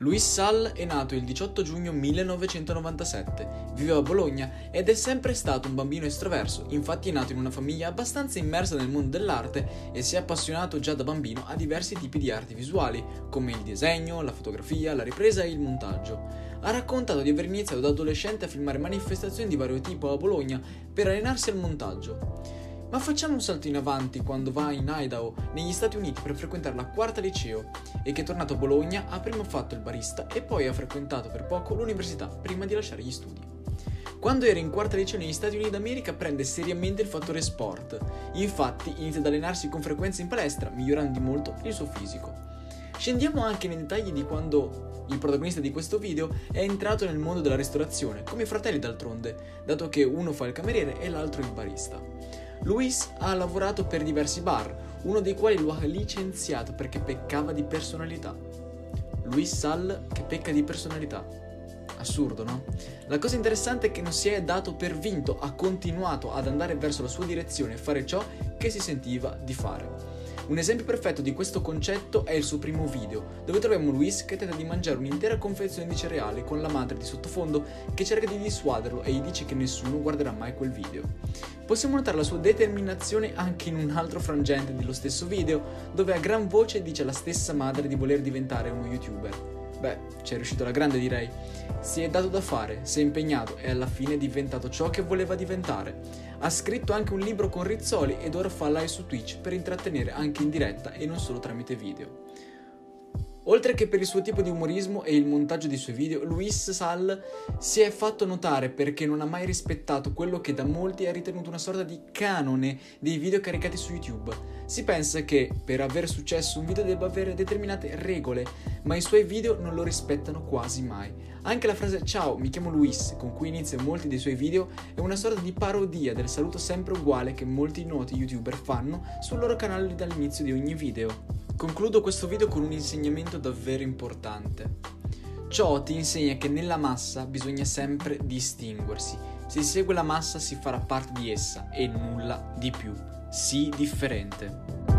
Luis Sall è nato il 18 giugno 1997, viveva a Bologna ed è sempre stato un bambino estroverso, infatti è nato in una famiglia abbastanza immersa nel mondo dell'arte e si è appassionato già da bambino a diversi tipi di arti visuali, come il disegno, la fotografia, la ripresa e il montaggio. Ha raccontato di aver iniziato da adolescente a filmare manifestazioni di vario tipo a Bologna per allenarsi al montaggio. Ma facciamo un salto in avanti quando va in Idaho, negli Stati Uniti, per frequentare la quarta liceo e che tornato a Bologna ha prima fatto il barista e poi ha frequentato per poco l'università prima di lasciare gli studi. Quando era in quarta liceo negli Stati Uniti d'America prende seriamente il fattore sport, infatti inizia ad allenarsi con frequenza in palestra, migliorando di molto il suo fisico. Scendiamo anche nei dettagli di quando il protagonista di questo video è entrato nel mondo della ristorazione, come fratelli d'altronde, dato che uno fa il cameriere e l'altro il barista. Luis ha lavorato per diversi bar, uno dei quali lo ha licenziato perché peccava di personalità. Luis Sall che pecca di personalità. Assurdo, no? La cosa interessante è che non si è dato per vinto, ha continuato ad andare verso la sua direzione e fare ciò che si sentiva di fare. Un esempio perfetto di questo concetto è il suo primo video, dove troviamo Luis che tenta di mangiare un'intera confezione di cereali con la madre di sottofondo che cerca di dissuaderlo e gli dice che nessuno guarderà mai quel video. Possiamo notare la sua determinazione anche in un altro frangente dello stesso video, dove a gran voce dice alla stessa madre di voler diventare uno youtuber. Beh, ci è riuscito alla grande direi. Si è dato da fare, si è impegnato e alla fine è diventato ciò che voleva diventare. Ha scritto anche un libro con Rizzoli ed ora fa live su Twitch per intrattenere anche in diretta e non solo tramite video. Oltre che per il suo tipo di umorismo e il montaggio dei suoi video, Luis Sal si è fatto notare perché non ha mai rispettato quello che da molti è ritenuto una sorta di canone dei video caricati su YouTube. Si pensa che per avere successo un video debba avere determinate regole, ma i suoi video non lo rispettano quasi mai. Anche la frase ciao, mi chiamo Luis, con cui inizia molti dei suoi video, è una sorta di parodia del saluto sempre uguale che molti noti youtuber fanno sul loro canale dall'inizio di ogni video. Concludo questo video con un insegnamento davvero importante. Ciò ti insegna che nella massa bisogna sempre distinguersi. Se segue la massa si farà parte di essa e nulla di più. Sii differente.